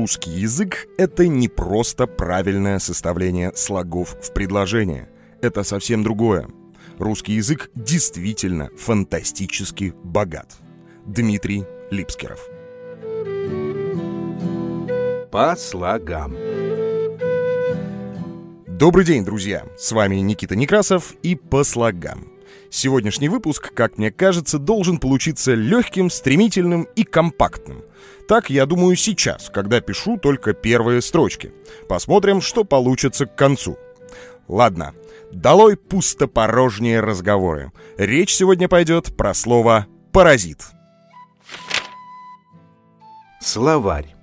русский язык — это не просто правильное составление слогов в предложение. Это совсем другое. Русский язык действительно фантастически богат. Дмитрий Липскеров. По слогам. Добрый день, друзья! С вами Никита Некрасов и «По слогам». Сегодняшний выпуск, как мне кажется, должен получиться легким, стремительным и компактным. Так я думаю сейчас, когда пишу только первые строчки. Посмотрим, что получится к концу. Ладно, долой пустопорожние разговоры. Речь сегодня пойдет про слово «паразит». Словарь.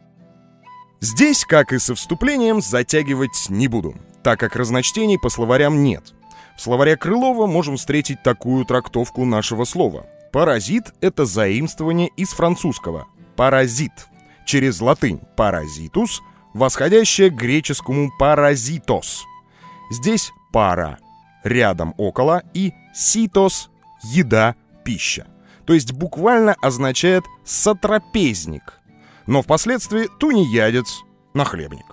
Здесь, как и со вступлением, затягивать не буду, так как разночтений по словарям нет. В словаре Крылова можем встретить такую трактовку нашего слова. Паразит — это заимствование из французского «паразит», через латынь «паразитус», восходящее к греческому «паразитос». Здесь «пара» — рядом около и «ситос» — еда, пища. То есть буквально означает «сотрапезник», но впоследствии тунеядец, нахлебник.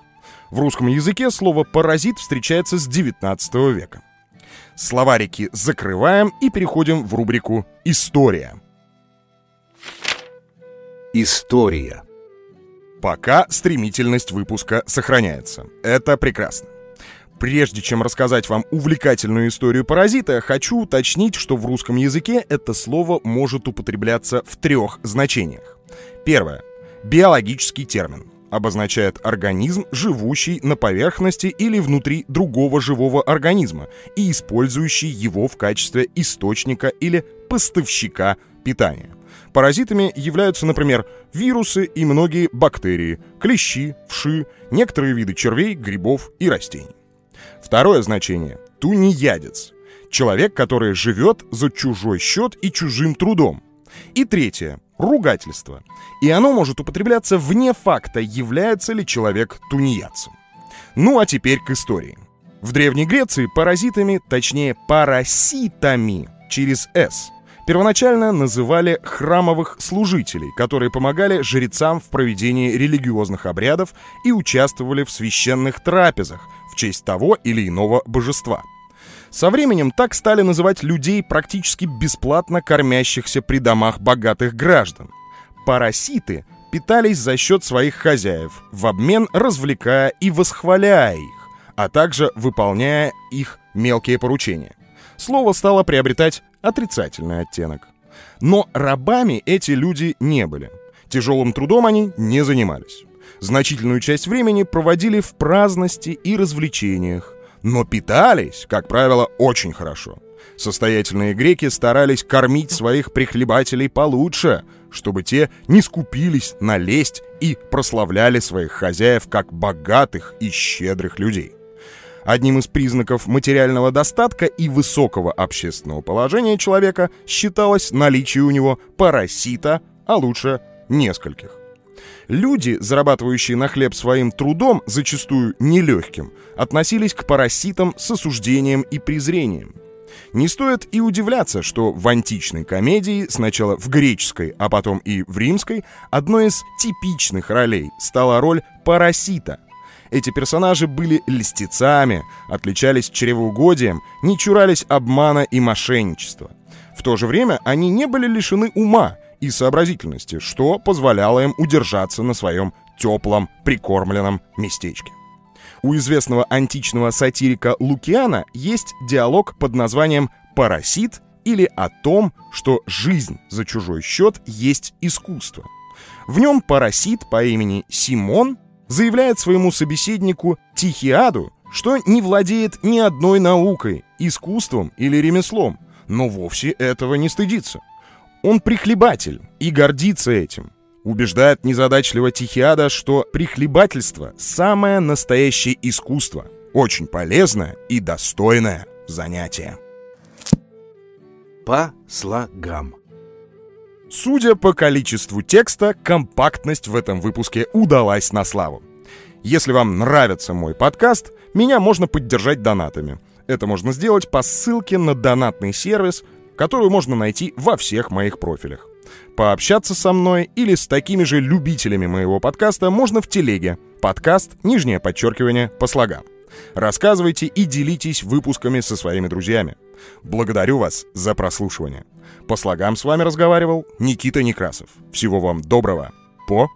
В русском языке слово «паразит» встречается с XIX века. Словарики закрываем и переходим в рубрику «История». История. Пока стремительность выпуска сохраняется. Это прекрасно. Прежде чем рассказать вам увлекательную историю паразита, хочу уточнить, что в русском языке это слово может употребляться в трех значениях. Первое. Биологический термин обозначает организм, живущий на поверхности или внутри другого живого организма и использующий его в качестве источника или поставщика питания. Паразитами являются, например, вирусы и многие бактерии, клещи, вши, некоторые виды червей, грибов и растений. Второе значение – тунеядец. Человек, который живет за чужой счет и чужим трудом. И третье ругательство. И оно может употребляться вне факта, является ли человек тунеядцем. Ну а теперь к истории. В Древней Греции паразитами, точнее параситами, через «с», первоначально называли храмовых служителей, которые помогали жрецам в проведении религиозных обрядов и участвовали в священных трапезах в честь того или иного божества – со временем так стали называть людей, практически бесплатно кормящихся при домах богатых граждан. Параситы питались за счет своих хозяев, в обмен развлекая и восхваляя их, а также выполняя их мелкие поручения. Слово стало приобретать отрицательный оттенок. Но рабами эти люди не были. Тяжелым трудом они не занимались. Значительную часть времени проводили в праздности и развлечениях, но питались, как правило, очень хорошо. Состоятельные греки старались кормить своих прихлебателей получше, чтобы те не скупились на лесть и прославляли своих хозяев как богатых и щедрых людей. Одним из признаков материального достатка и высокого общественного положения человека считалось наличие у него парасита, а лучше нескольких. Люди, зарабатывающие на хлеб своим трудом, зачастую нелегким, относились к параситам с осуждением и презрением. Не стоит и удивляться, что в античной комедии, сначала в греческой, а потом и в римской, одной из типичных ролей стала роль парасита. Эти персонажи были льстецами, отличались чревоугодием, не чурались обмана и мошенничества. В то же время они не были лишены ума и сообразительности, что позволяло им удержаться на своем теплом, прикормленном местечке. У известного античного сатирика Лукиана есть диалог под названием «Парасит» или о том, что жизнь за чужой счет есть искусство. В нем парасит по имени Симон заявляет своему собеседнику Тихиаду, что не владеет ни одной наукой, искусством или ремеслом, но вовсе этого не стыдится – он прихлебатель и гордится этим. Убеждает незадачливо Тихиада, что прихлебательство – самое настоящее искусство, очень полезное и достойное занятие. По слогам. Судя по количеству текста, компактность в этом выпуске удалась на славу. Если вам нравится мой подкаст, меня можно поддержать донатами. Это можно сделать по ссылке на донатный сервис, которую можно найти во всех моих профилях. Пообщаться со мной или с такими же любителями моего подкаста можно в телеге. Подкаст, нижнее подчеркивание, по слогам. Рассказывайте и делитесь выпусками со своими друзьями. Благодарю вас за прослушивание. По слогам с вами разговаривал Никита Некрасов. Всего вам доброго. По